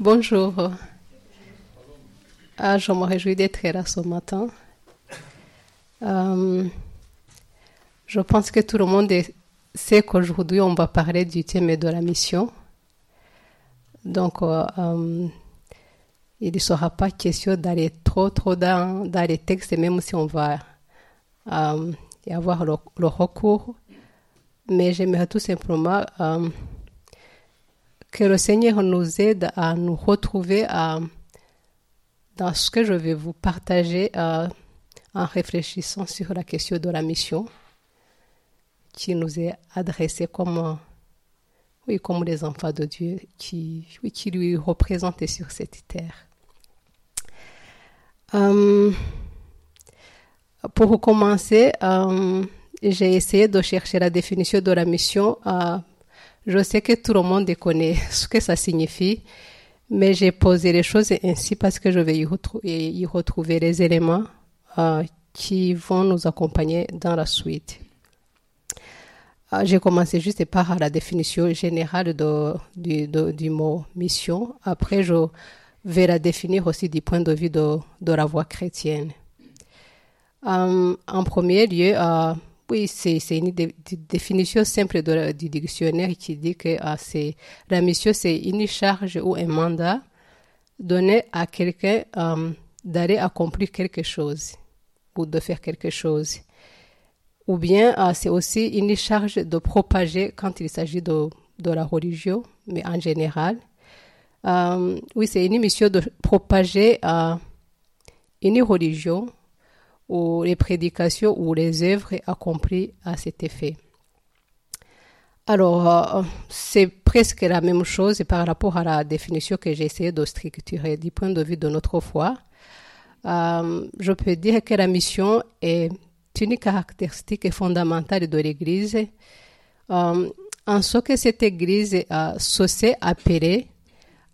Bonjour. Ah, je me réjouis d'être là ce matin. Euh, je pense que tout le monde sait qu'aujourd'hui on va parler du thème de la mission. Donc, euh, euh, il ne sera pas question d'aller trop, trop dans, dans les textes, même si on va y avoir le, le recours. Mais j'aimerais tout simplement que le Seigneur nous aide à nous retrouver dans ce que je vais vous partager euh, en réfléchissant sur la question de la mission qui nous est adressée comme, oui, comme les enfants de Dieu qui, oui, qui lui représentent sur cette terre. Euh, pour commencer, euh, j'ai essayé de chercher la définition de la mission. Je sais que tout le monde connaît ce que ça signifie, mais j'ai posé les choses ainsi parce que je vais y, retrou- y retrouver les éléments euh, qui vont nous accompagner dans la suite. Euh, J'ai commencé juste par la définition générale du, mot mission. Après, je vais la définir aussi du point de vue de, la voie chrétienne. Euh, en premier lieu, oui, c'est une dé- dé- définition simple du dictionnaire qui dit que c'est la mission, c'est une charge ou un mandat donné à quelqu'un euh, d'aller accomplir quelque chose ou de faire quelque chose. Ou bien euh, c'est aussi une charge de propager quand il s'agit de, de la religion, mais en général. Euh, oui, c'est une mission de propager euh, une religion ou les prédications ou les œuvres accomplies à cet effet. Alors, euh, c'est presque la même chose par rapport à la définition que j'ai essayé de structurer du point de vue de notre foi. Euh, je peux dire que la mission est une caractéristique fondamentale de l'Église, euh, en ce que cette Église euh, s'est appelée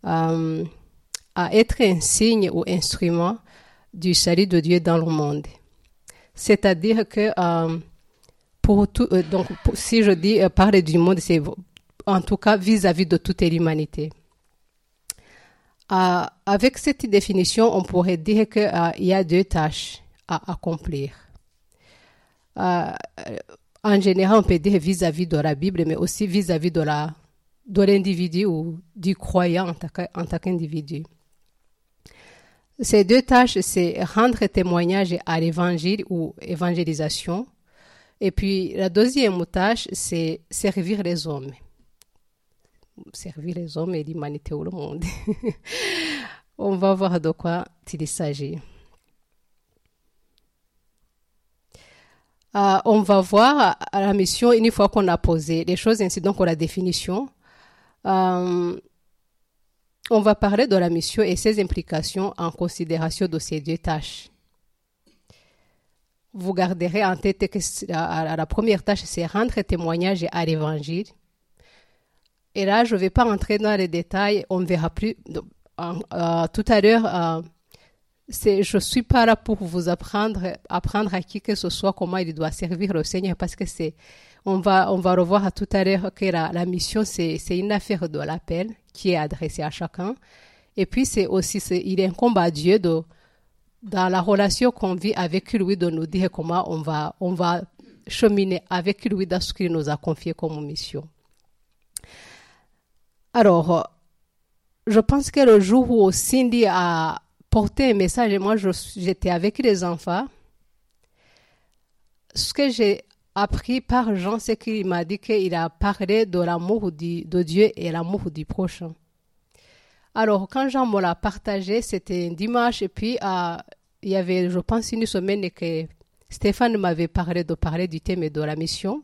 euh, à être un signe ou instrument du salut de Dieu dans le monde. C'est-à-dire que euh, pour tout, euh, donc si je dis euh, parler du monde, c'est en tout cas vis-à-vis de toute l'humanité. Avec cette définition, on pourrait dire qu'il y a deux tâches à accomplir. En général, on peut dire vis-à-vis de la Bible, mais aussi vis-à-vis de de l'individu ou du croyant en tant qu'individu. Ces deux tâches, c'est rendre témoignage à l'évangile ou évangélisation. Et puis la deuxième tâche, c'est servir les hommes. Servir les hommes et l'humanité ou le monde. On va voir de quoi il s'agit. Euh, on va voir la mission, une fois qu'on a posé les choses ainsi, donc la définition, euh, on va parler de la mission et ses implications en considération de ces deux tâches. Vous garderez en tête que la, première tâche, c'est rendre témoignage à l'évangile. Et là, je ne vais pas entrer dans les détails, on verra plus euh, tout à l'heure. euh, je suis pas là pour vous apprendre à qui que ce soit comment il doit servir le Seigneur parce que c'est, on va, on va revoir tout à l'heure que la, la mission c'est, une affaire de l'appel qui est adressée à chacun. Et puis c'est aussi, c'est, il incombe à Dieu de, dans la relation qu'on vit avec lui de nous dire comment on va, on va cheminer avec lui dans ce qu'il nous a confié comme mission. Alors, je pense que le jour où Cindy a porté un message, et moi j'étais avec les enfants, ce que j'ai appris par Jean, c'est qu'il m'a dit qu'il a parlé de l'amour de Dieu et l'amour du prochain. Alors, quand Jean me l'a partagé, c'était un dimanche, et puis euh, il y avait, je pense, une semaine que Stéphane m'avait parlé de parler du thème de la mission.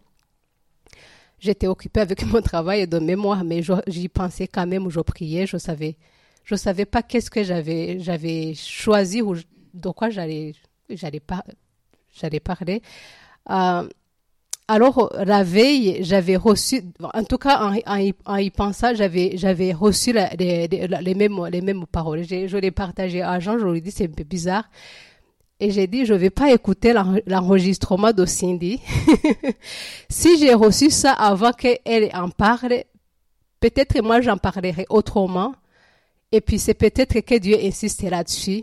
J'étais occupée avec mon travail de mémoire, mais j'y pensais quand même, je priais, je savais, je savais pas qu'est-ce que j'avais, choisi ou de quoi j'allais, j'allais parler. Euh, alors, la veille, j'avais reçu, en tout cas, en, y- en y pensant, j'avais, j'avais reçu les, les- les mêmes, les mêmes paroles. J'ai- Je l'ai partagé à Jean, je lui ai dit, c'est un peu bizarre. Et j'ai dit, je vais pas écouter l'en- l'enregistrement de Cindy. si j'ai reçu ça avant qu'elle en parle, peut-être moi j'en parlerai autrement. Et puis c'est peut-être que Dieu insiste là-dessus.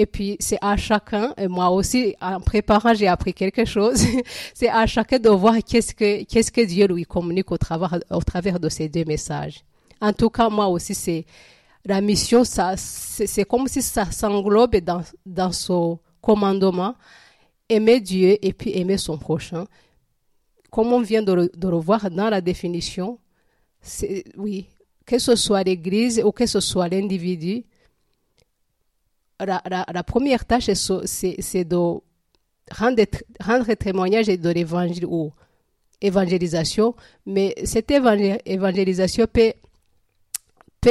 Et puis c'est à chacun, et moi aussi en préparant j'ai appris quelque chose, c'est à chacun de voir qu'est-ce que Dieu lui communique au travers de ces deux messages. En tout cas moi aussi c'est la mission ça c'est comme si ça s'englobe dans dans son commandement aimer Dieu et puis aimer son prochain. Comme on vient de le, de le voir dans la définition, c'est oui, que ce soit l'Église ou que ce soit l'individu, la, première tâche, c'est de rendre, témoignage de l'évangile ou évangélisation, mais cette évangélisation peut,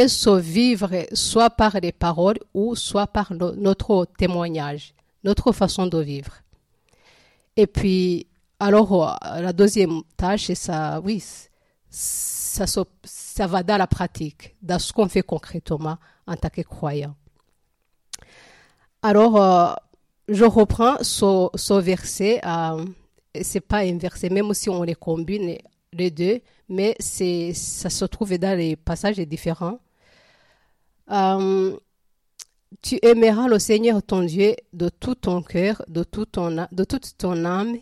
se vivre soit par les paroles ou soit par no, notre témoignage, notre façon de vivre. Et puis, alors, la deuxième tâche, ça, oui, ça, ça va dans la pratique, dans ce qu'on fait concrètement en tant que croyant. Alors, euh, je reprends ce, verset. Euh, c'est pas un verset, même si on les combine les deux, mais c'est ça se trouve dans les passages différents. Euh, tu aimeras le Seigneur ton Dieu de tout ton cœur, de, tout ton, de toute ton âme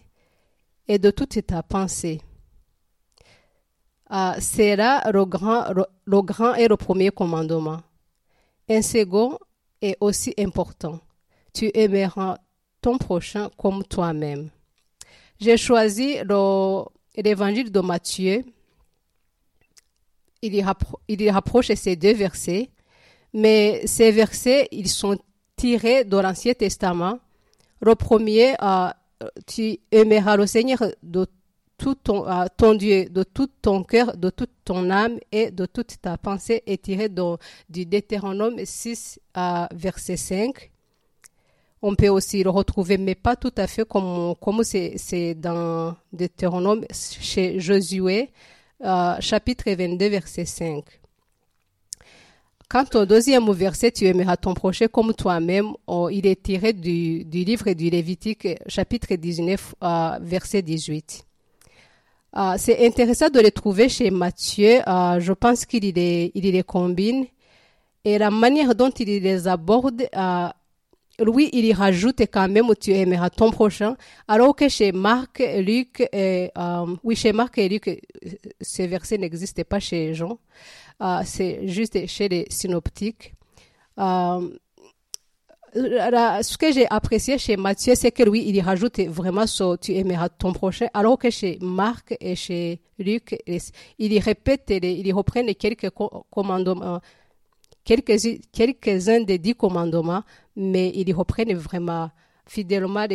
et de toute ta pensée. Euh, c'est là le grand, le grand et le premier commandement. Un second est aussi important. Tu aimeras ton prochain comme toi-même. J'ai choisi l'évangile de Matthieu. Il y, rapproche ces deux versets, mais ces versets, ils sont tirés de l'Ancien Testament. Le premier, euh, tu aimeras le Seigneur de tout ton, Dieu, de tout ton cœur, de toute ton âme et de toute ta pensée est tiré de, du Deutéronome 6, euh, verset 5. On peut aussi le retrouver, mais pas tout à fait comme c'est dans Deutéronome chez Josué, euh, chapitre 22, verset 5. Quant au deuxième verset, tu aimeras ton prochain comme toi-même, oh, il est tiré du, livre du Lévitique, chapitre 19, euh, verset 18. Uh, c'est intéressant de les trouver chez Matthieu. Uh, je pense qu'il les, il les combine. Et la manière dont il les aborde, uh, lui, il y rajoute quand même tu aimeras ton prochain. Alors que chez Marc, Luc, et, oui, chez Marc et Luc, ce verset n'existait pas chez Jean. c'est juste chez les synoptiques. Ce que j'ai apprécié chez Matthieu, c'est que lui, il y rajoute vraiment ce tu aimeras ton prochain, alors que chez Marc et chez Luc, il y répète, il y quelques commandements, quelques, quelques-uns des dix commandements, mais il y reprennent vraiment fidèlement,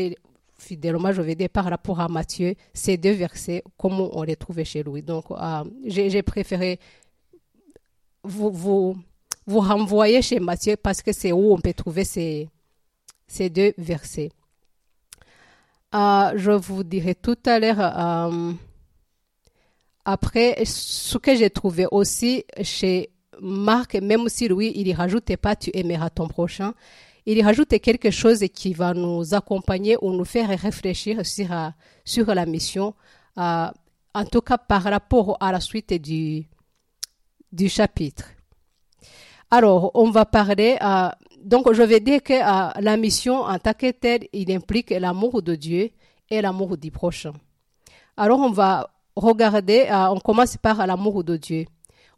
fidèlement, je vais dire par rapport à Matthieu, ces deux versets, comme on les trouvait chez lui. Donc, euh, j'ai préféré vous vous renvoyez chez Matthieu parce que c'est où on peut trouver ces, ces deux versets. Euh, je vous dirai tout à l'heure, euh, après, ce que j'ai trouvé aussi chez Marc, même si lui, il y rajoutait pas tu aimeras ton prochain, il y rajoute quelque chose qui va nous accompagner ou nous faire réfléchir sur, euh, sur la mission, en tout cas par rapport à la suite du, du chapitre. Alors, on va parler, donc je vais dire que la mission en tant que telle, il implique l'amour de Dieu et l'amour du prochain. Alors, on va regarder, on commence par l'amour de Dieu.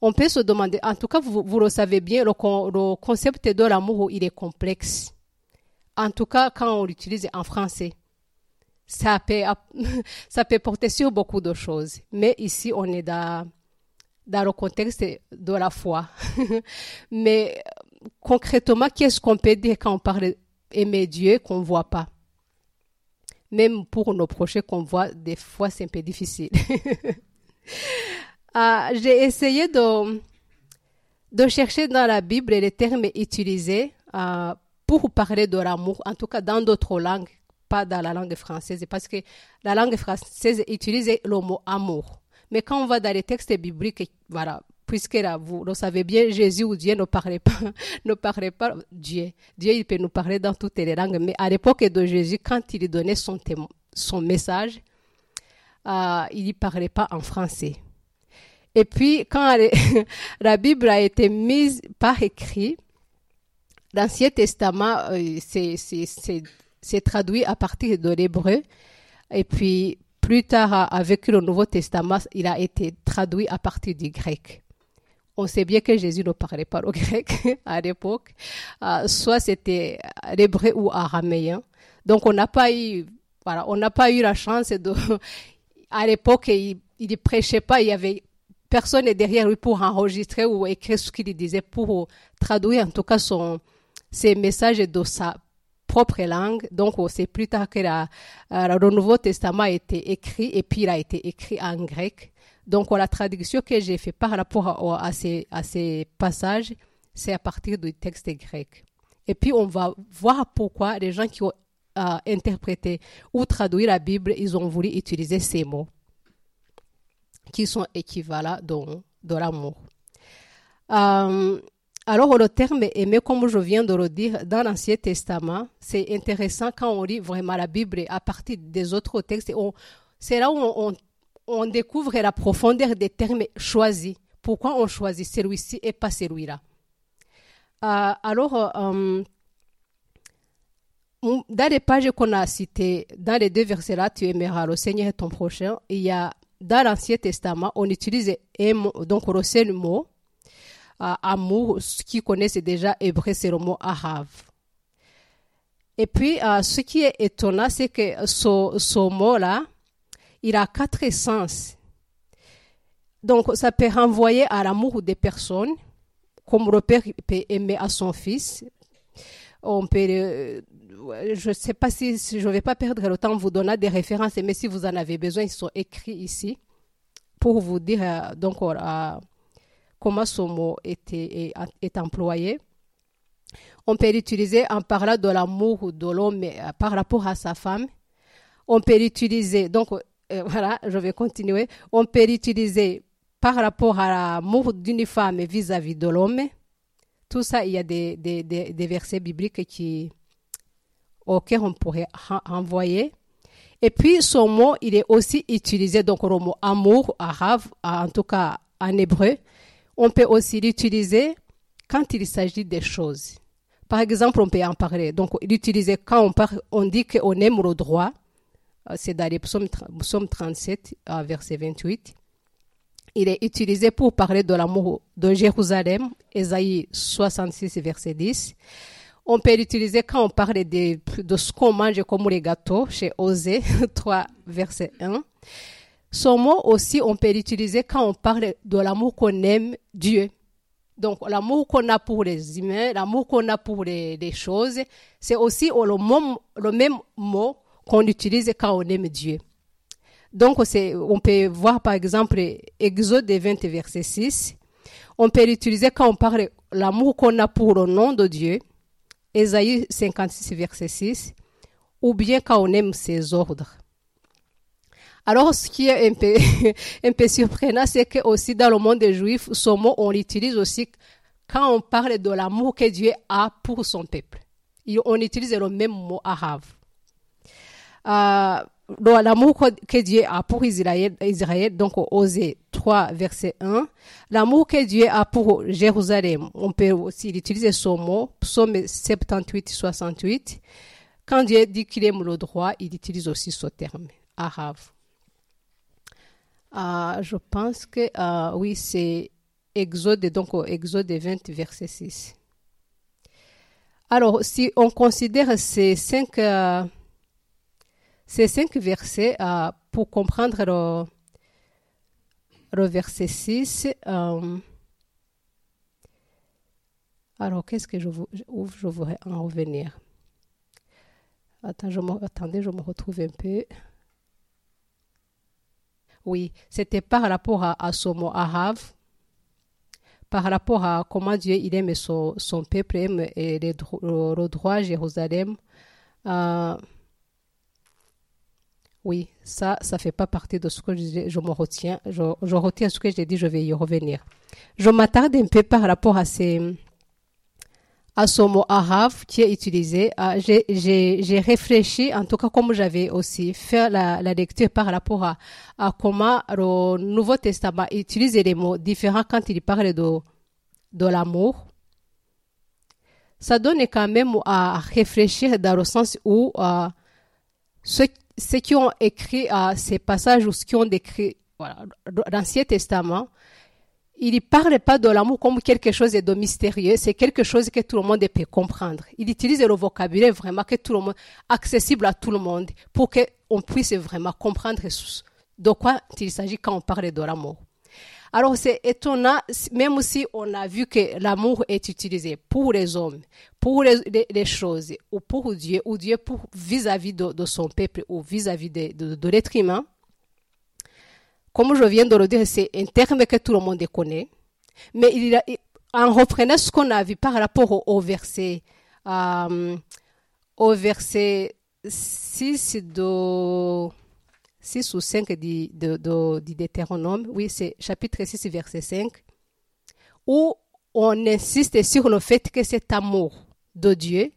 On peut se demander, en tout cas, vous, le savez bien, le, le concept de l'amour, il est complexe. En tout cas, quand on l'utilise en français. Ça peut, ça peut porter sur beaucoup de choses. Mais ici, on est dans dans le contexte de la foi. Mais concrètement, qu'est-ce qu'on peut dire quand on parle d'aimer Dieu qu'on ne voit pas? Même pour nos proches qu'on voit, des fois, c'est un peu difficile. ah, J'ai essayé de, de chercher dans la Bible les termes utilisés ah, pour parler de l'amour, en tout cas dans d'autres langues, pas dans la langue française, parce que la langue française utilise le mot amour. Mais quand on va dans les textes bibliques, voilà, puisque là, vous le savez bien, Jésus ou Dieu ne parlait pas, ne parlait pas Dieu. Dieu, il peut nous parler dans toutes les langues, mais à l'époque de Jésus, quand il donnait son, son message, euh, il ne parlait pas en français. Et puis, quand la Bible a été mise par écrit, l'Ancien Testament, euh, c'est- traduit à partir de l'hébreu. Et puis, plus tard, avec le Nouveau Testament, il a été traduit à partir du grec. On sait bien que Jésus ne parlait pas le grec à l'époque. Euh, soit c'était l'hébreu ou araméen. Donc, on n'a pas eu, voilà, on n'a pas eu la chance de, à l'époque, il, il prêchait pas, il y avait personne derrière lui pour enregistrer ou écrire ce qu'il disait, pour traduire en tout cas son, ses messages de sa propre langue. Donc, c'est plus tard que euh, le Nouveau Testament a été écrit et puis il a été écrit en grec. Donc, la traduction que j'ai fait par rapport à, ces, passages, c'est à partir du texte grec. Et puis, on va voir pourquoi les gens qui ont euh, interprété ou traduit la Bible, ils ont voulu utiliser ces mots qui sont équivalents dans l'amour. Euh, alors, le terme aimé, comme je viens de le dire, dans l'Ancien Testament, c'est intéressant quand on lit vraiment la Bible à partir des autres textes. C'est là où on, découvre la profondeur des termes choisis. Pourquoi on choisit celui-ci et pas celui-là? Euh, alors, euh, on- dans les pages qu'on a citées, dans les deux versets-là, tu aimeras le Seigneur et ton prochain, il y a, dans l'Ancien Testament, on utilise donc le seul mot, amour, qui connaissent déjà hébreu, c'est le mot arav. Et puis, euh, ce qui est étonnant, c'est que ce, ce mot-là, il a quatre sens. Donc, ça peut renvoyer à l'amour des personnes, comme le père peut aimer à son fils. On peut, euh, je ne sais pas si, je ne vais pas perdre le temps en vous donnant des références, mais si vous en avez besoin, ils sont écrits ici pour vous dire euh, donc comment ce mot était, est, employé. On peut l'utiliser en parlant de l'amour de l'homme euh, par rapport à sa femme. On peut l'utiliser, donc euh, voilà, je vais continuer. On peut l'utiliser par rapport à l'amour d'une femme vis-à-vis de l'homme. Tout ça, il y a des versets bibliques qui, auxquels on pourrait envoyer. Et puis, ce mot, il est aussi utilisé, donc le mot amour, arabe, en tout cas en hébreu. On peut aussi l'utiliser quand il s'agit des choses. Par exemple, on peut en parler. Donc, l'utiliser quand on, parle, on dit qu'on aime le droit. C'est dans les psaumes, psaume 37, verset 28. Il est utilisé pour parler de l'amour de Jérusalem, Ésaïe 66, verset 10. On peut l'utiliser quand on parle de, de ce qu'on mange comme les gâteaux, chez Osée 3, verset 1. Ce mot aussi, on peut l'utiliser quand on parle de l'amour qu'on aime Dieu. Donc, l'amour qu'on a pour les humains, l'amour qu'on a pour les, choses, c'est aussi le, mot, le même mot qu'on utilise quand on aime Dieu. Donc, on peut voir par exemple Exode 20, verset 6. On peut l'utiliser quand on parle l'amour qu'on a pour le nom de Dieu, Ésaïe 56, verset 6, ou bien quand on aime ses ordres. Alors, ce qui est un peu, surprenant, c'est que aussi dans le monde des Juifs, ce mot, on l'utilise aussi quand on parle de l'amour que Dieu a pour son peuple. On utilise le même mot arabe. Euh, l'amour que Dieu a pour Israël, Israël donc Osée 3, verset 1. L'amour que Dieu a pour Jérusalem, on peut aussi utiliser ce mot, psaume 78, 68. Quand Dieu dit qu'il aime le droit, il utilise aussi ce terme, arabe. Euh, je pense que, euh, oui, c'est Exode, donc Exode 20, verset 6. Alors, si on considère ces cinq, euh, ces cinq versets pour comprendre le, verset 6. Euh, alors, qu'est-ce que je, je voudrais en revenir? Attendez, je me retrouve un peu. Oui, c'était par rapport à, à mot arabe, par rapport à comment Dieu il aime son, son peuple, et le, le, le droit Jérusalem. Euh, oui, ça, ça fait pas partie de ce que je, je me retiens. Je, je, retiens ce que j'ai dit, je vais y revenir. Je m'attarde un peu par rapport à ces, à ce mot arabe qui est utilisé. Euh, j'ai réfléchi, en tout cas comme j'avais aussi fait la, lecture par rapport à, comment le Nouveau Testament utilise les mots différents quand il parle de, de l'amour. ça donne quand même à réfléchir dans le sens où euh, ceux, qui ont écrit euh, ces passages ou ceux qui ont décrit l'Ancien Testament, il ne parle pas de l'amour comme quelque chose de mystérieux, c'est quelque chose que tout le monde peut comprendre. Il utilise le vocabulaire vraiment que tout le monde, accessible à tout le monde, pour qu'on puisse vraiment comprendre de quoi il s'agit quand on parle de l'amour. Alors c'est étonnant, même si on a vu que l'amour est utilisé pour les hommes, pour les, choses, ou pour Dieu, ou Dieu pour vis-à-vis de, son peuple, ou vis-à-vis de, de l'être humain, comme je viens de le dire, c'est un terme que tout le monde connaît. Mais en reprenant ce qu'on a vu par rapport au, verset, euh, au verset 6 de 6 ou 5 du, de, de, Deutéronome, oui, c'est chapitre 6, verset 5, où on insiste sur le fait que cet amour de Dieu,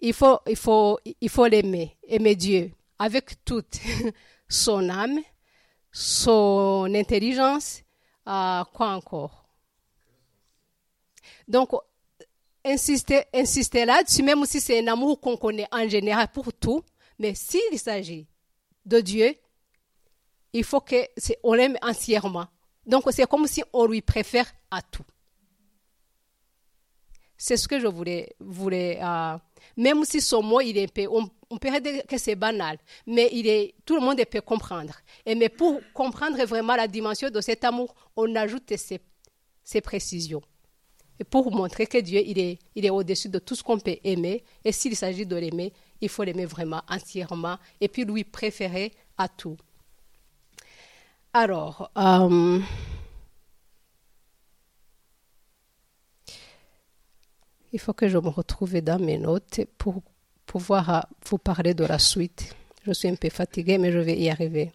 il faut, il faut, il faut l'aimer, aimer Dieu avec toute son âme, son intelligence, euh, quoi encore? Donc, insister, insister là-dessus, même si c'est un amour qu'on connaît en général pour tout, mais s'il s'agit de Dieu, il faut que on l'aime entièrement. Donc c'est comme si on lui préfère à tout. C'est ce que je voulais, euh, même si son mot il est peu, on, on peut dire que c'est banal, mais il est, tout le monde peut comprendre. Mais pour comprendre vraiment la dimension de cet amour, on ajoute ces, précisions. Et pour montrer que Dieu, il est, il est au-dessus de tout ce qu'on peut aimer. Et s'il s'agit de l'aimer, il faut l'aimer vraiment entièrement et puis lui préférer à tout. Alors, euh, il faut que je me retrouve dans mes notes pour pouvoir euh, vous parler de la suite. Je suis un peu fatiguée, mais je vais y arriver.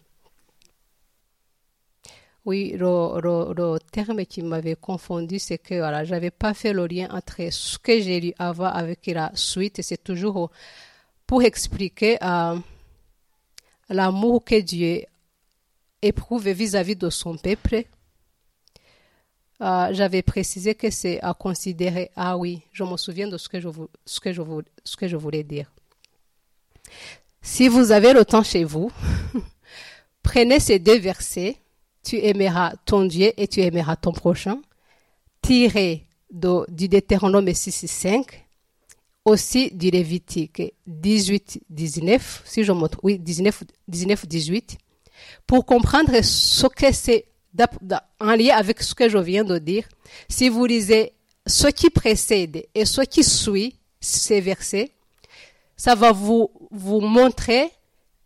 Oui, le, terme qui m'avait confondu, c'est que voilà, je n'avais pas fait le lien entre ce que j'ai lu avant avec la suite. C'est toujours pour expliquer euh, l'amour que Dieu éprouve vis-à-vis de son peuple. Euh, j'avais précisé que c'est à considérer. Ah oui, je me souviens de ce que je, ce que je, ce que je voulais dire. Si vous avez le temps chez vous, prenez ces deux versets. Tu aimeras ton Dieu et tu aimeras ton prochain. Tiré de, du Deutéronome 6, 5 aussi du Lévitique 18, 19, si je montre, oui, 19, 19, 18, pour comprendre ce que c'est en lien avec ce que je viens de dire. Si vous lisez ce qui précède et ce qui suit ces versets, ça va vous, vous montrer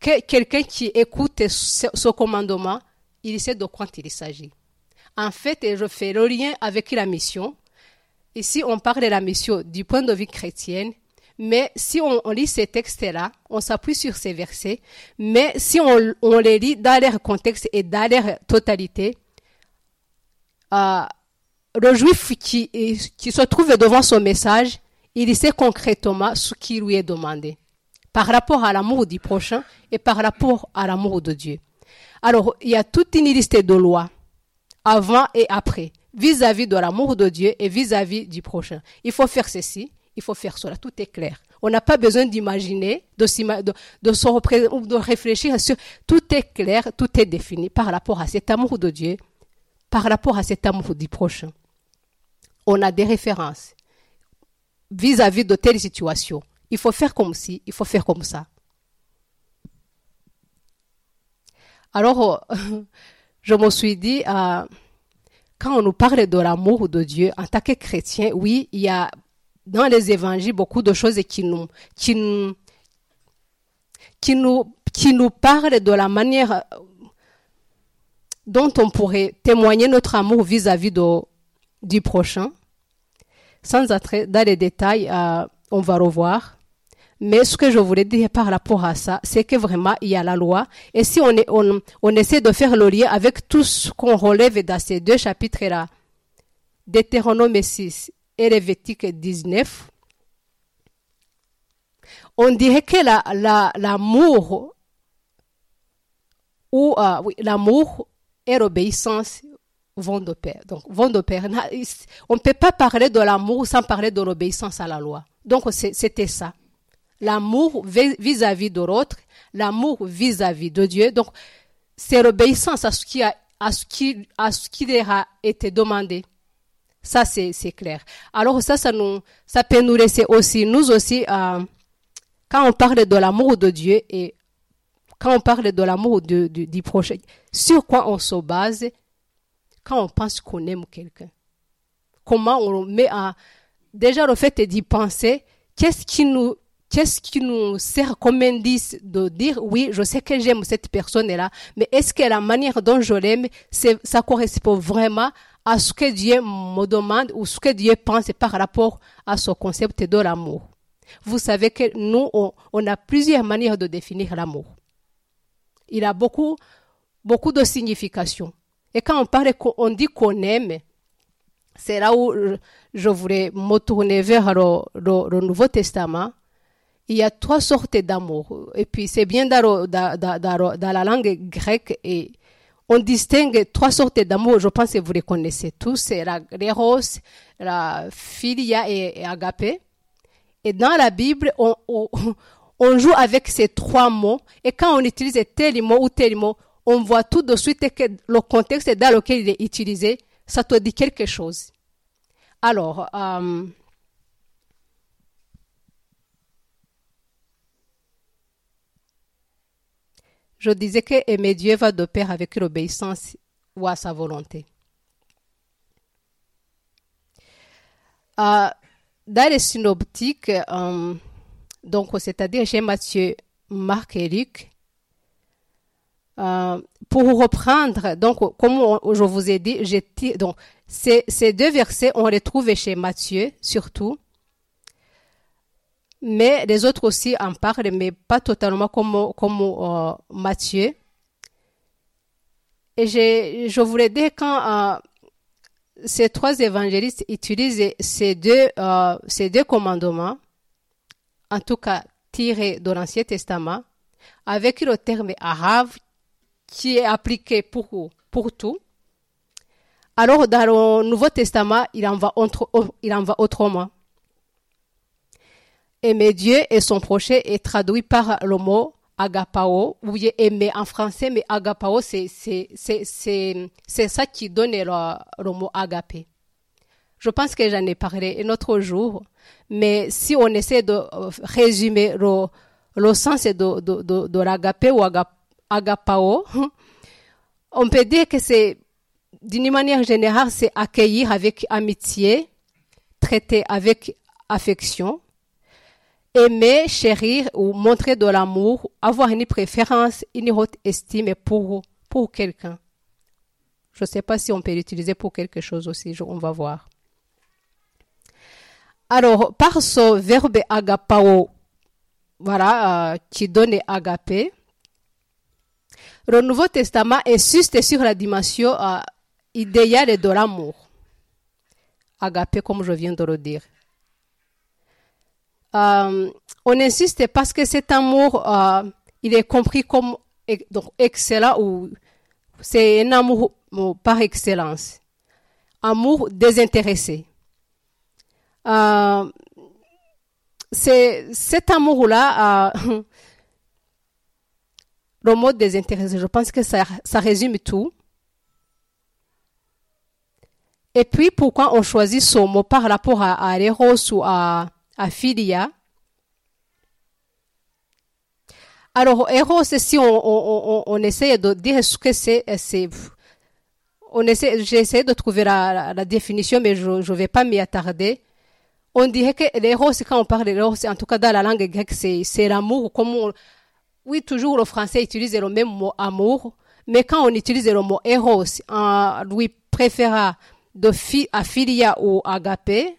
que quelqu'un qui écoute ce, ce commandement, il sait de quoi il s'agit. En fait, je fais le lien avec la mission Ici, on parle de la mission du point de vue chrétien, mais si on, lit ces textes-là, on s'appuie sur ces versets, mais si on, les lit dans leur contexte et dans leur totalité, euh, le juif qui, qui se trouve devant son message, il sait concrètement ce qui lui est demandé par rapport à l'amour du prochain et par rapport à l'amour de Dieu. Alors, il y a toute une liste de lois avant et après vis-à-vis de l'amour de Dieu et vis-à-vis du prochain. Il faut faire ceci, il faut faire cela, tout est clair. On n'a pas besoin d'imaginer, de, de, de, de réfléchir tout est clair, tout est défini par rapport à cet amour de Dieu, par rapport à cet amour du prochain. On a des références vis-à-vis de telles situations. Il faut faire comme ci, il faut faire comme ça. Alors, je me suis dit, euh, quand on nous parle de l'amour de Dieu en tant que chrétien, oui, il y a dans les évangiles beaucoup de choses qui nous, qui nous, qui nous, qui nous parlent de la manière dont on pourrait témoigner notre amour vis-à-vis du prochain. Sans entrer dans les détails, euh, on va revoir. Mais ce que je voulais dire par rapport à ça, c'est que vraiment, il y a la loi. Et si on, est, on, on essaie de faire le lien avec tout ce qu'on relève dans ces deux chapitres-là, Deutéronome 6 et Lévitique 19, on dirait que l'amour la, ou euh, et l'obéissance vont de pair. Donc, vont de pair. On ne peut pas parler de l'amour sans parler de l'obéissance à la loi. Donc, c'était ça. L'amour vis-à-vis de l'autre, l'amour vis-à-vis de Dieu. Donc, c'est l'obéissance à ce qui a, à ce qui, à ce qui leur a été demandé. Ça, c'est, clair. Alors, ça, ça nous, ça peut nous laisser aussi, nous aussi, euh, quand on parle de l'amour de Dieu et quand on parle de l'amour du, du prochain, sur quoi on se base quand on pense qu'on aime quelqu'un? Comment on met à... Déjà, le fait d'y penser, qu'est-ce qui nous qu'est-ce qui nous sert comme indice de dire oui, je sais que j'aime cette personne-là, mais est-ce que la manière dont je l'aime, ça correspond vraiment à ce que Dieu me demande ou ce que Dieu pense par rapport à ce concept de l'amour. Vous savez que nous, on, a plusieurs manières de définir l'amour. Il a beaucoup, beaucoup de significations. Et quand on parle, on dit qu'on aime, c'est là où je voulais me tourner vers le, Nouveau Testament. Il y a trois sortes d'amour. Et puis, c'est bien dans, dans, la langue grecque et on distingue trois sortes d'amour. Je pense que vous les connaissez tous. C'est la l'éros, la philia et, et agapé. Et dans la Bible, on, joue avec ces trois mots. Et quand on utilise tel mot ou tel mot, on voit tout de suite que le contexte dans lequel il est utilisé, ça te dit quelque chose. Alors, euh, je disais que aimer Dieu va de pair avec l'obéissance ou à sa volonté. Euh, dans les synoptiques, euh, donc c'est-à-dire chez Matthieu, Marc et Luc, euh, pour reprendre, donc, comme je vous ai dit, ces, ces, deux versets, on les trouve chez Matthieu, surtout. Mais les autres aussi en parlent, mais pas totalement comme, comme euh, Matthieu. Et je, je voulais dire quand euh, ces trois évangélistes utilisent ces deux, euh, ces deux commandements, en tout cas tirés de l'Ancien Testament, avec le terme arabe qui est appliqué pour, pour tout. Alors, dans le Nouveau Testament, il en va, autre, il en va autrement. Aimer Dieu et son prochain est traduit par le mot agapao, ou aimer en français, mais agapao, c'est, ça qui donne le, le mot agapé. Je pense que j'en ai parlé un autre jour, mais si on essaie de résumer le, le sens de, de, de, de l'agapé ou agapao, on peut dire que c'est, d'une manière générale, c'est accueillir avec amitié, traiter avec affection, aimer, chérir ou montrer de l'amour, avoir une préférence, une haute estime pour, pour quelqu'un. Je ne sais pas si on peut l'utiliser pour quelque chose aussi, on va voir. Alors, par ce verbe agapao, voilà, euh, qui donne agapé, le Nouveau Testament insiste sur la dimension euh, idéale de l'amour. Agapé, comme je viens de le dire. Euh, on insiste parce que cet amour, euh, il est compris comme donc, excellent ou c'est un amour par excellence. Amour désintéressé. Euh, c'est cet amour-là, le mot désintéressé, je pense que ça, ça résume tout. Et puis, pourquoi on choisit ce mot par rapport à, à ou à, à Alors, Eros, si on, on, on, essaie de dire ce que c'est, on j'ai essayé de trouver la, la, définition, mais je ne vais pas m'y attarder. On dirait que l'héros, quand on parle de l'héros, en tout cas dans la langue grecque, c'est, l'amour, on, oui, toujours le français utilise le même mot amour, mais quand on utilise le mot héros, en lui préférant de fi, à ou agapé,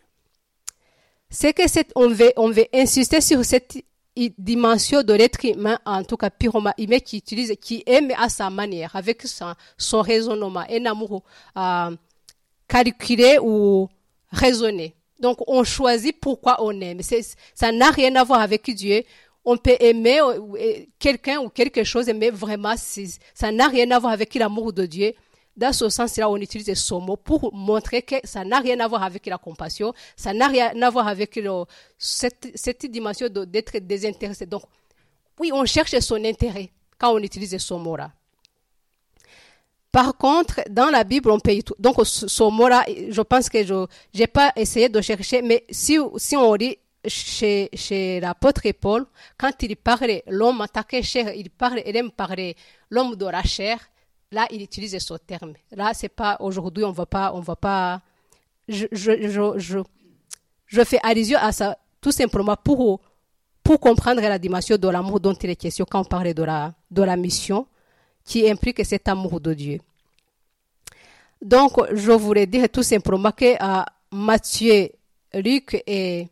c'est que on veut, on veut insister sur cette dimension de l'être humain, en tout cas purement humain, qui utilise, qui aime à sa manière, avec son, son raisonnement, un amour euh, calculé ou raisonné. Donc, on choisit pourquoi on aime. Ça n'a rien à voir avec Dieu on peut aimer quelqu'un ou quelque chose, mais vraiment, ça n'a rien à voir avec l'amour de Dieu. Dans ce sens-là, on utilise ce mot pour montrer que ça n'a rien à voir avec la compassion, ça n'a rien à voir avec cette, dimension d'être désintéressé. Donc, oui, on cherche son intérêt quand on utilise ce mot-là. Par contre, dans la Bible, on paye tout. Donc, ce mot-là, je pense que je n'ai pas essayé de chercher, mais si, si on dit chez, chez l'apôtre Paul, quand il parlait l'homme attaqué chair, il, parle, il aime parler l'homme de la chair, là, il utilise ce terme. Là, c'est pas aujourd'hui, on va pas, on va pas. Je, fais allusion à ça tout simplement pour, comprendre la dimension de l'amour dont il est question quand on parle de la, mission qui implique cet amour de Dieu. Donc, je voulais dire tout simplement que euh, Matthieu, Luc et,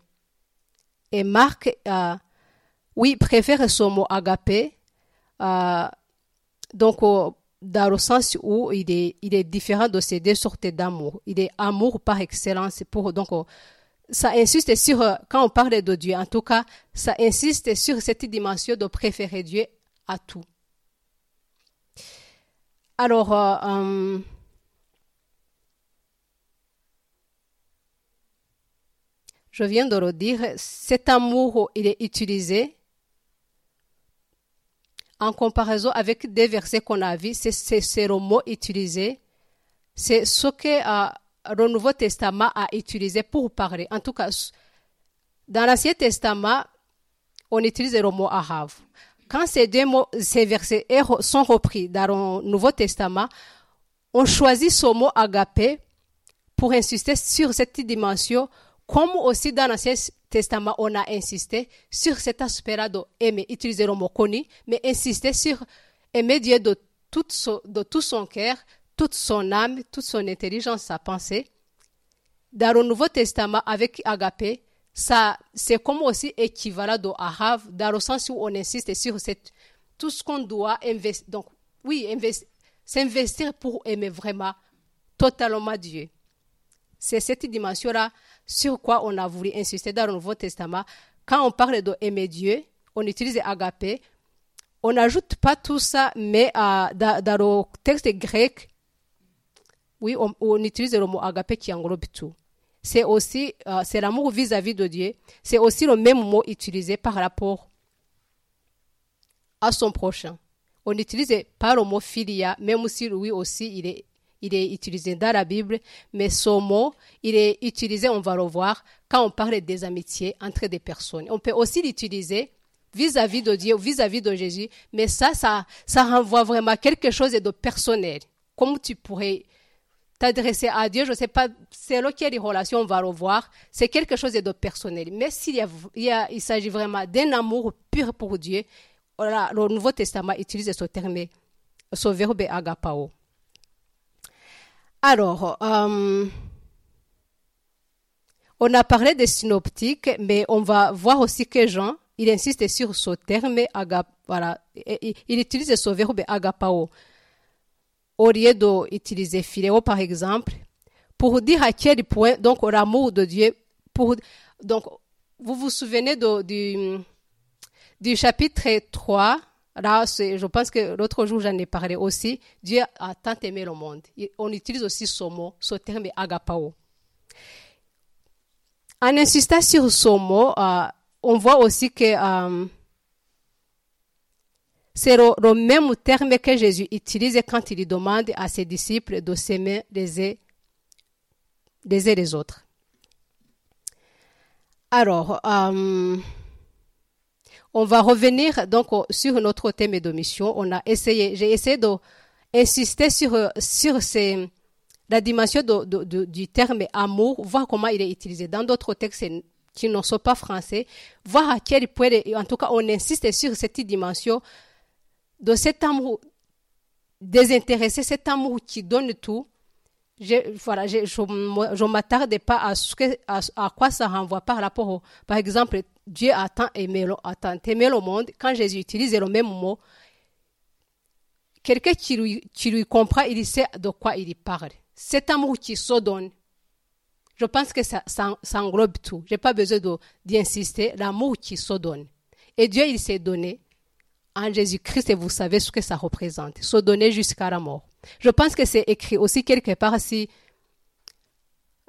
et Marc, euh, oui, préfèrent ce mot agapé. Euh, donc, dans le sens où il est, il est différent de ces deux sortes d'amour. Il est amour par excellence. Pour, donc, ça insiste sur, quand on parle de Dieu, en tout cas, ça insiste sur cette dimension de préférer Dieu à tout. Alors, euh, je viens de le dire, cet amour, il est utilisé en comparaison avec des versets qu'on a vus, c'est le mot utilisé, c'est ce que euh, le Nouveau Testament a utilisé pour parler. En tout cas, dans l'Ancien Testament, on utilise le mot arabe. Quand ces deux mots, ces versets sont repris dans le Nouveau Testament, on choisit ce mot agapé pour insister sur cette dimension, comme aussi dans l'Ancien Testament, on a insisté sur cet aspect-là d'aimer, utiliser le mot connu, mais insister sur aimer Dieu de tout son, de cœur, toute son âme, toute son intelligence, sa pensée. Dans le Nouveau Testament, avec Agapé, ça, c'est comme aussi équivalent de Arav, dans le sens où on insiste sur tout ce qu'on doit investir. Donc, oui, s'investir pour aimer vraiment totalement Dieu. C'est cette dimension-là sur quoi on a voulu insister dans le Nouveau Testament. Quand on parle d'aimer Dieu, on utilise agapé. On n'ajoute pas tout ça, mais euh, dans, le texte grec, oui, on, utilise le mot agapé qui englobe tout. C'est aussi, euh, c'est l'amour vis-à-vis de Dieu. C'est aussi le même mot utilisé par rapport à son prochain. On utilise pas le mot philia, même si lui aussi, il est il est utilisé dans la Bible, mais ce mot, il est utilisé, on va le voir, quand on parle des amitiés entre des personnes. On peut aussi l'utiliser vis-à-vis de Dieu, vis-à-vis de Jésus, mais ça, ça, ça renvoie vraiment quelque chose de personnel. Comment tu pourrais t'adresser à Dieu, je ne sais pas, c'est lequel relation on va le voir, c'est quelque chose de personnel. Mais s'il y a, il, il s'agit vraiment d'un amour pur pour Dieu, voilà, le Nouveau Testament utilise ce terme, ce verbe agapao. Alors, euh, on a parlé des synoptiques, mais on va voir aussi que Jean, il insiste sur ce terme, voilà, il utilise ce verbe agapao. Au lieu d'utiliser philéo par exemple, pour dire à quel point donc l'amour de Dieu, pour, donc vous vous souvenez du chapitre 3 Là, je pense que l'autre jour, j'en ai parlé aussi. Dieu a tant aimé le monde. On utilise aussi ce mot, ce terme agapao. En insistant sur ce mot, euh, on voit aussi que euh, c'est le, même terme que Jésus utilise quand il demande à ses disciples de s'aimer les uns les, les autres. Alors, euh, on va revenir donc sur notre thème de mission. On a essayé, j'ai essayé d'insister sur, sur la dimension du terme amour, voir comment il est utilisé dans d'autres textes qui ne sont pas français, voir à quel point, en tout cas, on insiste sur cette dimension de cet amour désintéressé, cet amour qui donne tout. Je, voilà, je ne m'attarde pas à, ce que, à, quoi ça renvoie par rapport, au, par exemple, Dieu a tant aimé, le monde. Quand Jésus utilise le même mot, quelqu'un qui lui, qui lui comprend, il sait de quoi il parle. Cet amour qui se donne, je pense que ça, ça, englobe tout. Je n'ai pas besoin d'y insister. L'amour qui se donne. Et Dieu, il s'est donné en Jésus-Christ et vous savez ce que ça représente. Se donner jusqu'à la mort. Je pense que c'est écrit aussi quelque part si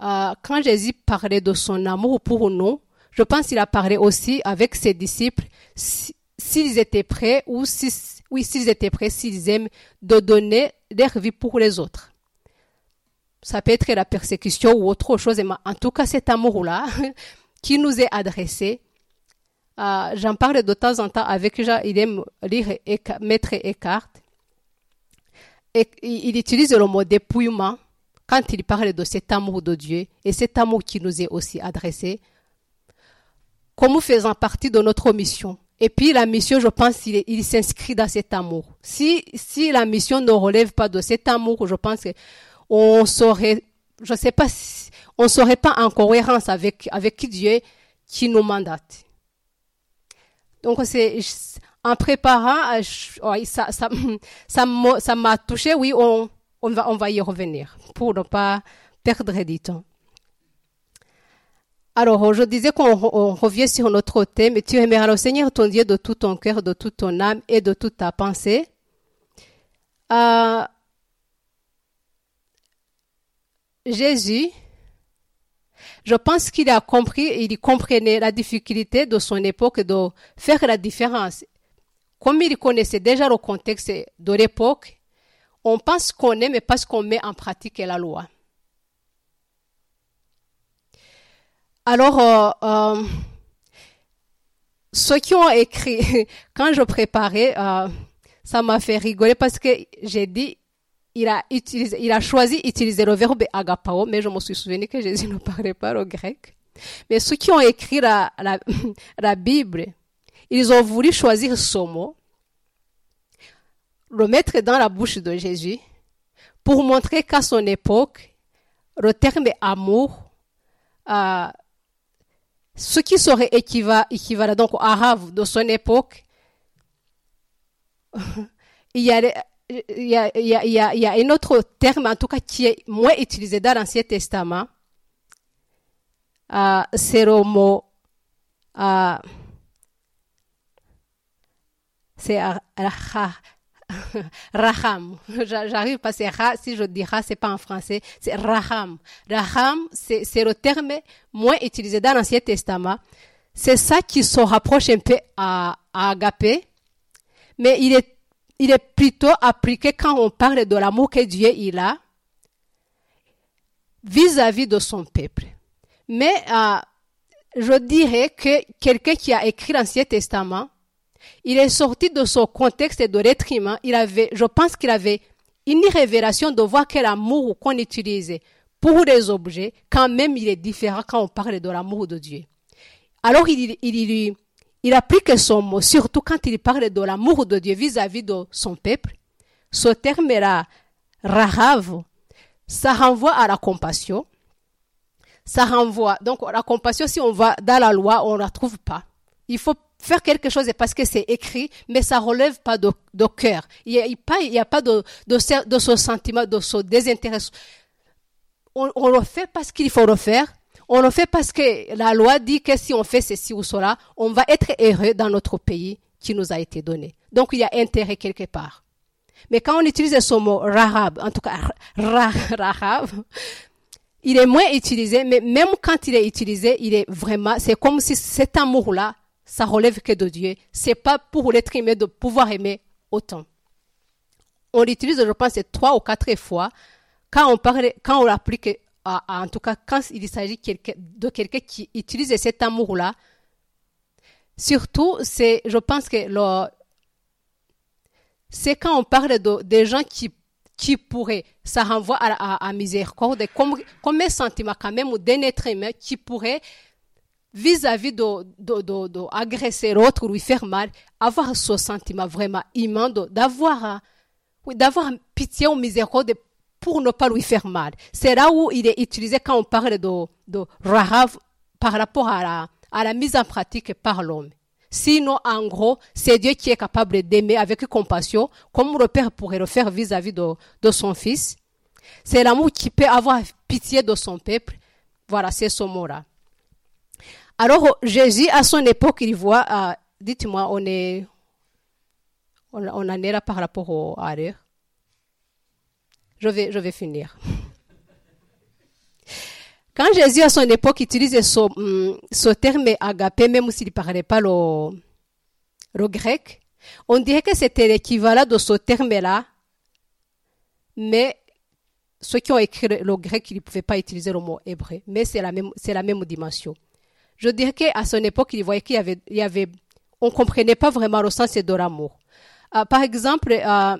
euh, quand Jésus parlait de son amour pour nous, je pense qu'il a parlé aussi avec ses disciples s'ils étaient prêts ou si, oui, s'ils étaient prêts, s'ils aiment de donner leur vie pour les autres. Ça peut être la persécution ou autre chose, mais en tout cas cet amour-là qui nous est adressé, euh, j'en parle de temps en temps avec Jean, il aime lire Maître Eckhart. Et il utilise le mot dépouillement quand il parle de cet amour de Dieu et cet amour qui nous est aussi adressé comme faisant partie de notre mission. Et puis la mission, je pense, il, s'inscrit dans cet amour. Si, si la mission ne relève pas de cet amour, je pense qu'on saurait, je sais pas, on serait pas en cohérence avec, avec Dieu qui nous mandate. Donc c'est en préparant, euh, ça, m'a touché. Oui, on, on va, on va y revenir pour ne pas perdre du temps. Alors, je disais qu'on revient sur notre thème. Tu aimeras le Seigneur ton Dieu de tout ton cœur, de toute ton âme et de toute ta pensée. Euh, Jésus, je pense qu'il a compris, il comprenait la difficulté de son époque de faire la différence. Comme il connaissait déjà le contexte de l'époque, on pense qu'on est, mais parce qu'on met en pratique la loi. Alors, euh, euh, ceux qui ont écrit, quand je préparais, euh, ça m'a fait rigoler parce que j'ai dit, il a choisi d'utiliser le verbe agapao, mais je me suis souvenu que Jésus ne parlait pas le grec. Mais ceux qui ont écrit la Bible, ils ont voulu choisir ce mot, le mettre dans la bouche de Jésus, pour montrer qu'à son époque, le terme amour euh, ce qui serait équivalent, donc au arabe de son époque, il, y a, un autre terme, en tout cas, qui est moins utilisé dans l'Ancien Testament. Euh, c'est le mot. Euh, c'est Raham. J'arrive parce que si je dis Ra, c'est pas en français, c'est Raham. Raham, c'est le terme moins utilisé dans l'Ancien Testament. C'est ça qui se rapproche un peu à, à Agapé, mais il est, il est plutôt appliqué quand on parle de l'amour que Dieu il a vis-à-vis de son peuple. Mais euh, je dirais que quelqu'un qui a écrit l'Ancien Testament, il est sorti de son contexte de humain. Il avait, je pense qu'il avait une révélation de voir que l'amour qu'on utilisait pour les objets, quand même, il est différent quand on parle de l'amour de Dieu. Alors, il, il, il, applique son mot, surtout quand il parle de l'amour de Dieu vis-à-vis de son peuple. Ce terme-là, rahav, ça renvoie à la compassion. Ça renvoie, donc la compassion, si on va dans la loi, on ne la trouve pas. Il faut faire quelque chose parce que c'est écrit, mais ça relève pas de, de cœur. Il n'y a, il y a pas de, de, de ce sentiment, de ce désintérêt. On, on le fait parce qu'il faut le faire. On le fait parce que la loi dit que si on fait ceci ou cela, on va être heureux dans notre pays qui nous a été donné. Donc il y a intérêt quelque part. Mais quand on utilise ce mot rahab, en tout cas rahab, il est moins utilisé, mais même quand il est utilisé, il est vraiment, c'est comme si cet amour-là ça relève que de Dieu. C'est pas pour l'être aimé de pouvoir aimer autant. On l'utilise, je pense, trois ou quatre fois quand on parle, quand on l'applique, en tout cas, quand il s'agit de quelqu'un qui utilise cet amour-là. Surtout, c'est, je pense que c'est quand on parle de, des gens qui, qui pourraient, ça renvoie à, à, à miséricorde, comme, comme un sentiment quand même d'un être humain qui pourrait vis-à-vis de, de, de, de, agresser l'autre lui faire mal, avoir ce sentiment vraiment immense d'avoir, d'avoir pitié ou miséricorde pour ne pas lui faire mal. C'est là où il est utilisé quand on parle de, de rahav par rapport à la, à la mise en pratique par l'homme. Sinon, en gros, c'est Dieu qui est capable d'aimer avec compassion, comme le Père pourrait le faire vis-à-vis de, de son Fils. C'est l'amour qui peut avoir pitié de son peuple. Voilà, c'est ce mot-là. Alors, Jésus, à son époque, il voit, euh, dites-moi, on est, on, en est là par rapport au arrière. je vais, je vais finir. Quand Jésus à son époque utilisait ce, hum, ce terme agapé, même s'il ne parlait pas le, le grec, on dirait que c'était l'équivalent de ce terme-là, mais ceux qui ont écrit le grec, ils ne pouvaient pas utiliser le mot hébreu, mais c'est la même, c'est la même dimension. Je dirais qu'à son époque, il voyait qu'il y avait, il avait, on comprenait pas vraiment le sens de l'amour. Euh, par exemple, euh,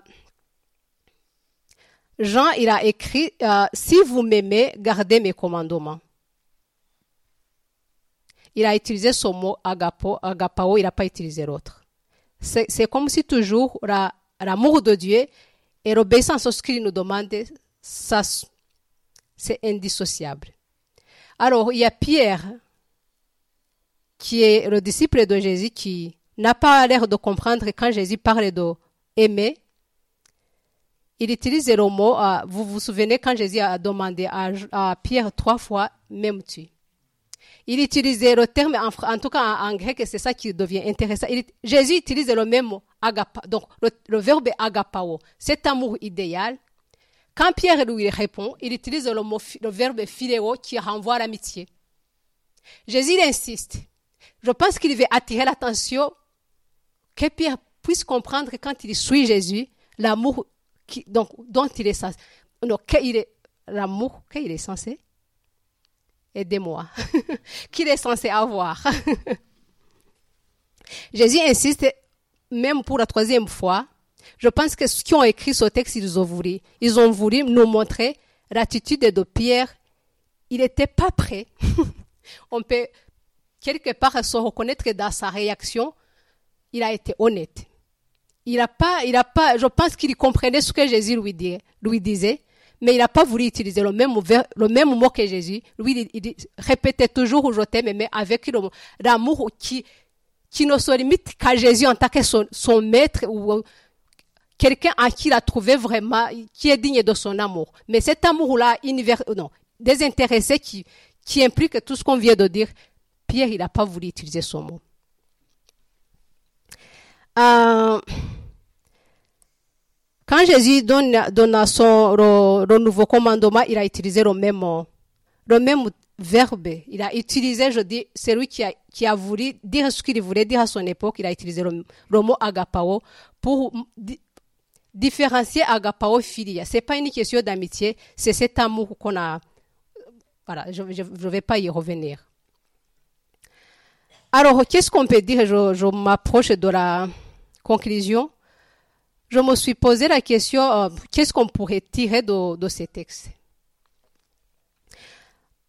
Jean, il a écrit, euh, si vous m'aimez, gardez mes commandements. Il a utilisé ce mot agapo, agapao, il n'a pas utilisé l'autre. C'est comme si toujours l'amour de Dieu et l'obéissance à ce qu'il nous demande, c'est indissociable. Alors, il y a Pierre, qui est le disciple de Jésus, qui n'a pas l'air de comprendre quand Jésus parle de aimer. Il utilise le mot, vous vous souvenez quand Jésus a demandé à, Pierre trois fois, même tu Il utilisait le terme, en, tout cas en, grec, c'est ça qui devient intéressant. Jésus utilise le même mot, agapa, donc le, verbe agapao, cet amour idéal. Quand Pierre lui répond, il utilise le, mot, le verbe philéo qui renvoie à l'amitié. Jésus insiste. Je pense qu'il veut attirer l'attention que Pierre puisse comprendre quand il suit Jésus, l'amour donc, dont il est censé, non, est, l'amour qu'il est censé, aidez-moi, qu'il est censé avoir. Jésus insiste, même pour la troisième fois, je pense que ceux qui ont écrit ce texte, ils ont voulu, ils ont voulu nous montrer l'attitude de Pierre. Il n'était pas prêt. On peut quelque part se reconnaître dans sa réaction, il a été honnête. Il a pas, il a pas, je pense qu'il comprenait ce que Jésus lui, dit, lui disait, mais il n'a pas voulu utiliser le même, le même mot que Jésus. Lui, il, répétait toujours je t'aime, mais avec l'amour qui, qui ne se limite qu'à Jésus en tant que son, maître ou quelqu'un à qui il a trouvé vraiment, qui est digne de son amour. Mais cet amour-là, non, désintéressé qui, qui implique tout ce qu'on vient de dire, Pierre, il n'a pas voulu utiliser ce mot. Euh, quand Jésus donne, donne son, nouveau commandement, il a utilisé le même, le même verbe. Il a utilisé, je dis, c'est lui qui a, qui a voulu dire ce qu'il voulait dire à son époque. Il a utilisé le, mot agapao pour différencier agapao filia. C'est pas une question d'amitié, c'est cet amour qu'on a. Voilà, je ne vais pas y revenir. Alors, qu'est-ce qu'on peut dire? Je, m'approche de la conclusion. Je me suis posé la question, euh, qu'est-ce qu'on pourrait tirer de, ces textes?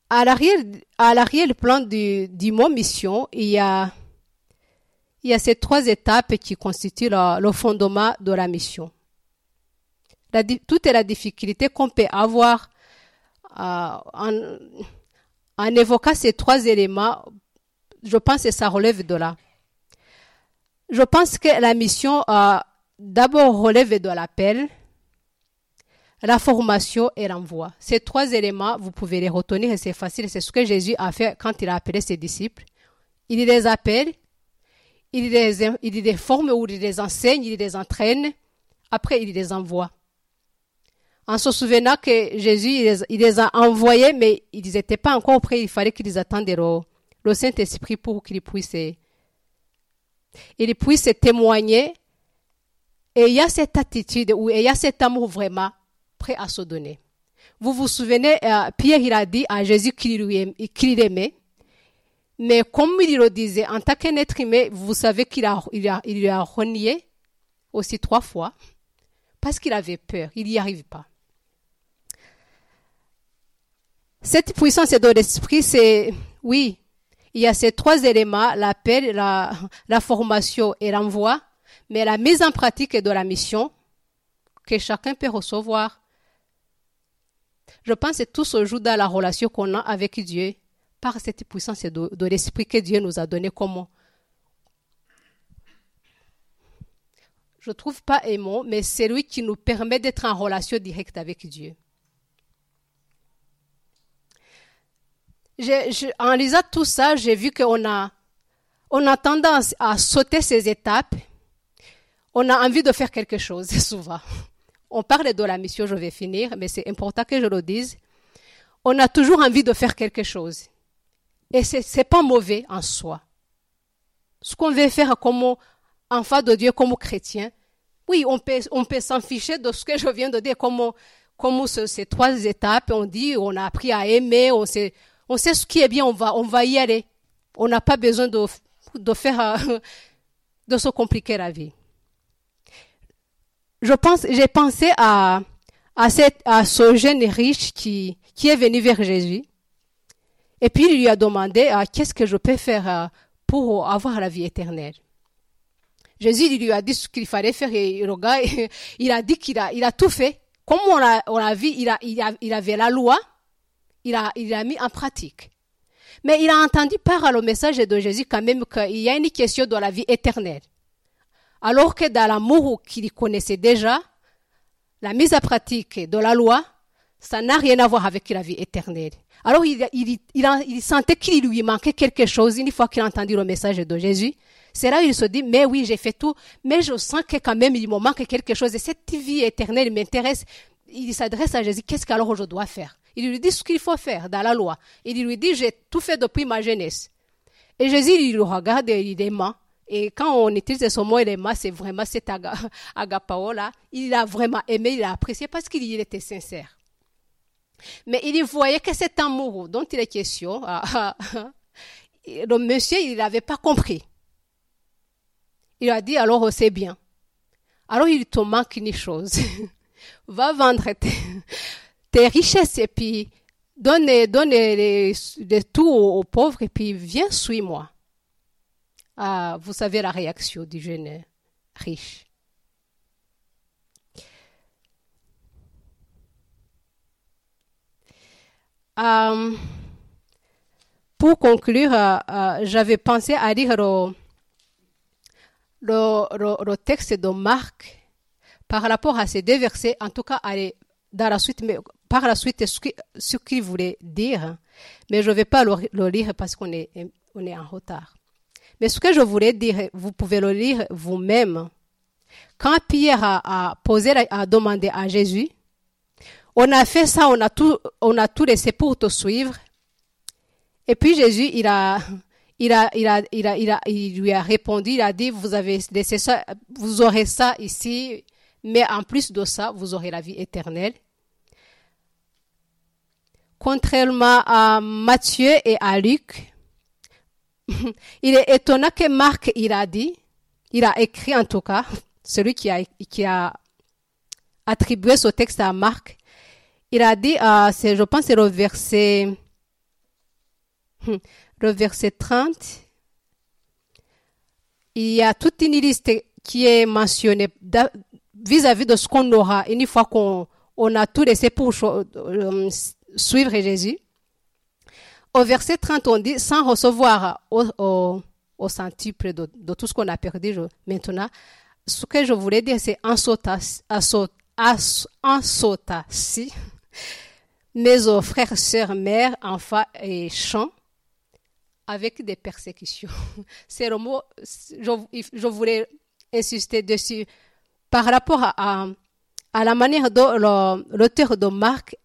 À l'arrière-plan du, mot mission, il y a, il y a ces trois étapes qui constituent le, fondement de la mission. La, toute la difficulté qu'on peut avoir euh, en évoquant ces trois éléments je pense que ça relève de là. Je pense que la mission euh, d'abord relève de l'appel, la formation et l'envoi. Ces trois éléments, vous pouvez les retenir et c'est facile. C'est ce que Jésus a fait quand il a appelé ses disciples. Il les appelle, il les, forme ou il les enseigne, il les entraîne. Après, il les envoie. En se souvenant que Jésus, il les, a envoyés, mais ils n'étaient pas encore prêts. Il fallait qu'ils attendent Saint-Esprit pour qu'il puisse, il puisse témoigner. Et il y a cette attitude où il y a cet amour vraiment prêt à se donner. Vous vous souvenez, euh, Pierre, il a dit à Jésus qu'il l'aimait. Mais comme il le disait, en tant qu'être humain, vous savez qu'il a, il a, il a renié aussi trois fois parce qu'il avait peur. Il n'y arrive pas. Cette puissance de l'esprit, c'est, oui, il y a ces trois éléments, l'appel, la, la formation et l'envoi, mais la mise en pratique de la mission que chacun peut recevoir. Je pense que tout se joue dans la relation qu'on a avec Dieu par cette puissance de, l'esprit que Dieu nous a donné comme je trouve pas aimant, mais c'est lui qui nous permet d'être en relation directe avec Dieu. En lisant tout ça, j'ai vu qu'on a, on a tendance à sauter ces étapes. On a envie de faire quelque chose, souvent. on parle de la mission, je vais finir, mais c'est important que je le dise. On a toujours envie de faire quelque chose. Et c'est, c'est pas mauvais en soi. Ce qu'on veut faire comme enfant de Dieu, comme chrétien, oui, on peut, on peut s'en ficher de ce que je viens de dire, comme, comme ces trois étapes, on dit, on a appris à aimer, on sait, on sait ce qui est bien, on va, on va y aller. On n'a pas besoin de, faire, de se compliquer la vie. Je pense, j'ai pensé à, ce jeune riche qui, est venu vers Jésus. Et puis il lui a demandé, ah, qu'est-ce que je peux faire euh, pour avoir la vie éternelle? Jésus lui a dit ce qu'il fallait faire et le gars, il a dit qu'il a, tout fait. Comme on a, on a vu, il, a, il, a, il avait la loi, il a, il a mis en pratique. Mais il a entendu par le message de Jésus quand même qu'il y a une question de la vie éternelle. Alors que dans l'amour qu'il connaissait déjà, la mise en pratique de la loi, ça n'a rien à voir avec la vie éternelle. Alors il, il, il, sentait qu'il lui manquait quelque chose une fois qu'il a entendu le message de Jésus. C'est là il se dit, mais oui, j'ai fait tout, mais je sens que quand même il me manque quelque chose et cette vie éternelle m'intéresse. Il s'adresse à Jésus, qu'est-ce qu'alors je dois faire? Il lui dit ce qu'il faut faire dans la loi. Il lui dit, j'ai tout fait depuis ma jeunesse. Et Jésus, il le regarde et il aimant. Et quand on utilise ce mot aimant, c'est vraiment cet agapao là. Il a vraiment aimé, il a apprécié parce qu'il était sincère. Mais il voyait que cet amour dont il est question, ah, ah, le monsieur, il n'avait pas compris. Il a dit alors c'est bien. Alors il te manque une chose. Va vendre tes, richesses et puis donne, donne les, tout aux, pauvres et puis viens, suis-moi. Ah, vous savez la réaction du jeune riche. Euh, pour conclure, euh, euh, j'avais pensé à lire le, texte de Marc par rapport à ces deux versets, en tout cas dans la suite, mais par la suite ce qu'il voulait dire, mais je ne vais pas le, lire parce qu'on est, en retard. Mais ce que je voulais dire, vous pouvez le lire vous-même. Quand Pierre a, posé, a demandé à Jésus, on a fait ça, on a tout, on a tout laissé pour te suivre. Et puis Jésus, il il, a, il, a, il, a, il, a, il lui a répondu, il a dit, vous avez laissé ça, vous aurez ça ici, mais en plus de ça, vous aurez la vie éternelle. Contrairement à Matthieu et à Luc, il est étonnant que Marc, il a dit, il a écrit en tout cas, celui qui a, attribué ce texte à Marc, il a dit, euh, je pense c'est le verset, le verset 30, il y a toute une liste qui est mentionnée vis-à-vis de ce qu'on aura. Une fois qu'on on a tout laissé pour euh, suivre Jésus. Au verset 30, on dit, sans recevoir au, au, au centuple de, de, tout ce qu'on a perdu maintenant, ce que je voulais dire, c'est en sauta, si, mes frères, sœurs, mères, enfants et chants, avec des persécutions. C'est le mot, je, voulais insister dessus par rapport à, à, la manière dont l'auteur de Marc,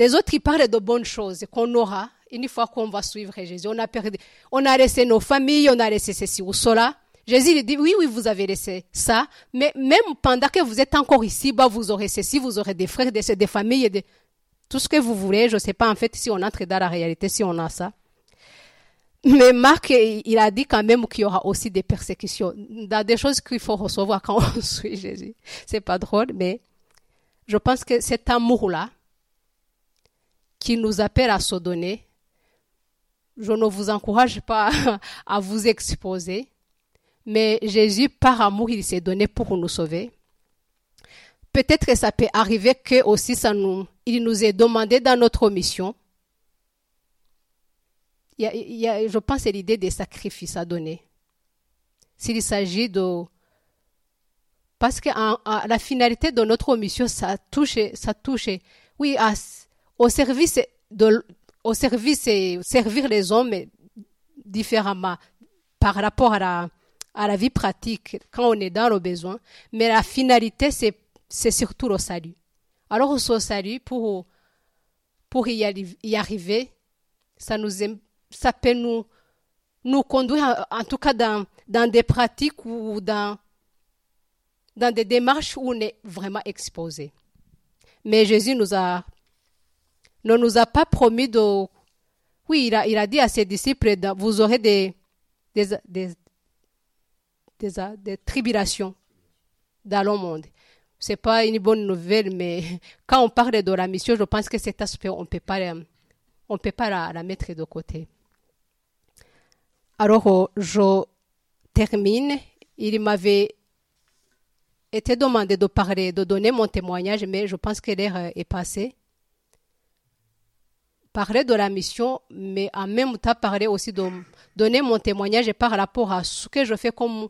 les autres, ils parlent de bonnes choses qu'on aura une fois qu'on va suivre Jésus. On a perdu, on a laissé nos familles, on a laissé ceci ou cela. Jésus dit, oui, oui, vous avez laissé ça, mais même pendant que vous êtes encore ici, bah, vous aurez ceci, vous aurez des frères, des, des familles, des, tout ce que vous voulez. Je ne sais pas en fait si on entre dans la réalité, si on a ça. Mais Marc, il a dit quand même qu'il y aura aussi des persécutions, des choses qu'il faut recevoir quand on suit Jésus. C'est pas drôle, mais je pense que cet amour-là, qui nous appelle à se donner, je ne vous encourage pas à vous exposer, mais Jésus, par amour, il s'est donné pour nous sauver. Peut-être que ça peut arriver que aussi ça nous, il nous est demandé dans notre mission il y a, je pense c'est l'idée des sacrifices à donner. S'il s'agit de... Parce que la finalité de notre mission, ça touche, ça touche oui, au service de, au service et servir les hommes différemment par rapport à la, à la vie pratique quand on est dans le besoin. Mais la finalité, c'est c'est surtout le salut. Alors, au salut, pour, pour y, arriver, ça, nous, ça peut nous, nous conduire, en, tout cas, dans, dans des pratiques ou dans, dans des démarches où on est vraiment exposé. Mais Jésus nous a, ne nous a pas promis de. Oui, il a, il a dit à ses disciples vous aurez des, des, des, tribulations dans le monde. Ce n'est pas une bonne nouvelle, mais quand on parle de la mission, je pense que cet aspect, on ne peut pas, on peut pas la, la mettre de côté. Alors, je termine. Il m'avait été demandé de parler, de donner mon témoignage, mais je pense que l'heure est passée. Parler de la mission, mais en même temps parler aussi de donner mon témoignage par rapport à ce que je fais comme,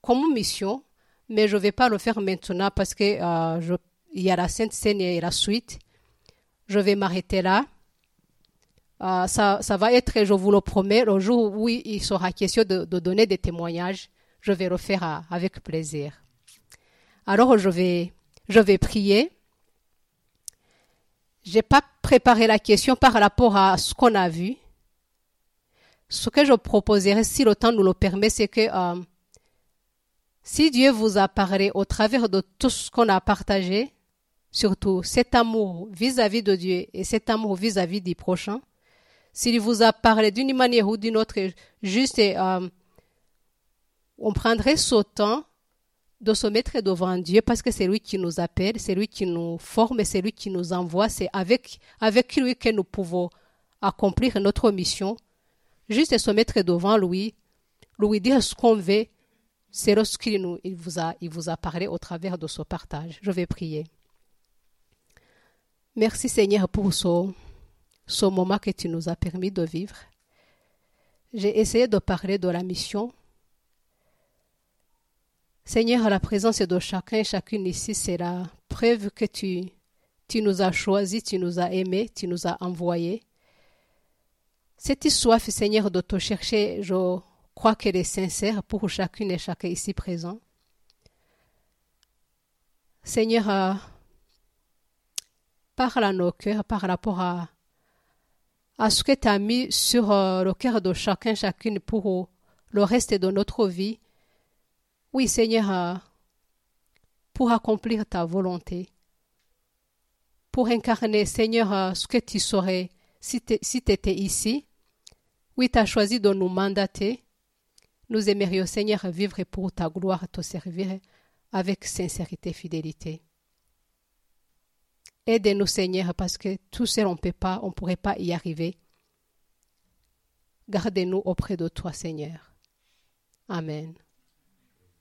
comme mission, mais je ne vais pas le faire maintenant parce que euh, y a la Sainte Seine et la suite. Je vais m'arrêter là. Euh, ça, ça, va être, je vous le promets, le jour où il sera question de, donner des témoignages, je vais le faire avec plaisir. Alors je vais, je vais prier. J'ai pas préparé la question par rapport à ce qu'on a vu. Ce que je proposerai, si le temps nous le permet, c'est que euh, si Dieu vous a parlé au travers de tout ce qu'on a partagé, surtout cet amour vis-à-vis de Dieu et cet amour vis-à-vis du prochain, s'il vous a parlé d'une manière ou d'une autre, juste, euh, on prendrait ce temps de se mettre devant Dieu parce que c'est lui qui nous appelle, c'est lui qui nous forme, c'est lui qui nous envoie, c'est avec, avec lui que nous pouvons accomplir notre mission. Juste se mettre devant lui, lui dire ce qu'on veut, c'est lorsqu'il nous, il vous a, il vous a parlé au travers de ce partage. Je vais prier. Merci Seigneur pour ce, ce moment que tu nous as permis de vivre. J'ai essayé de parler de la mission, Seigneur, la présence de chacun et chacune ici, c'est la preuve que tu, tu nous as choisis, tu nous as aimés, tu nous as envoyés. Cette soif, Seigneur, de te chercher, je crois qu'elle est sincère pour chacune et chacun ici présent. Seigneur, euh, parle à nos cœurs par rapport à, à ce que tu as mis sur euh, le cœur de chacun, chacune pour le reste de notre vie oui, Seigneur, euh, pour accomplir ta volonté, pour incarner, Seigneur, euh, ce que tu saurais si tu étais ici. Oui, tu as choisi de nous mandater. Nous aimerions, Seigneur, vivre pour ta gloire, te servir avec sincérité et fidélité. Aide-nous, Seigneur, parce que tout seul, on ne pourrait pas y arriver. Gardez-nous auprès de toi, Seigneur. Amen.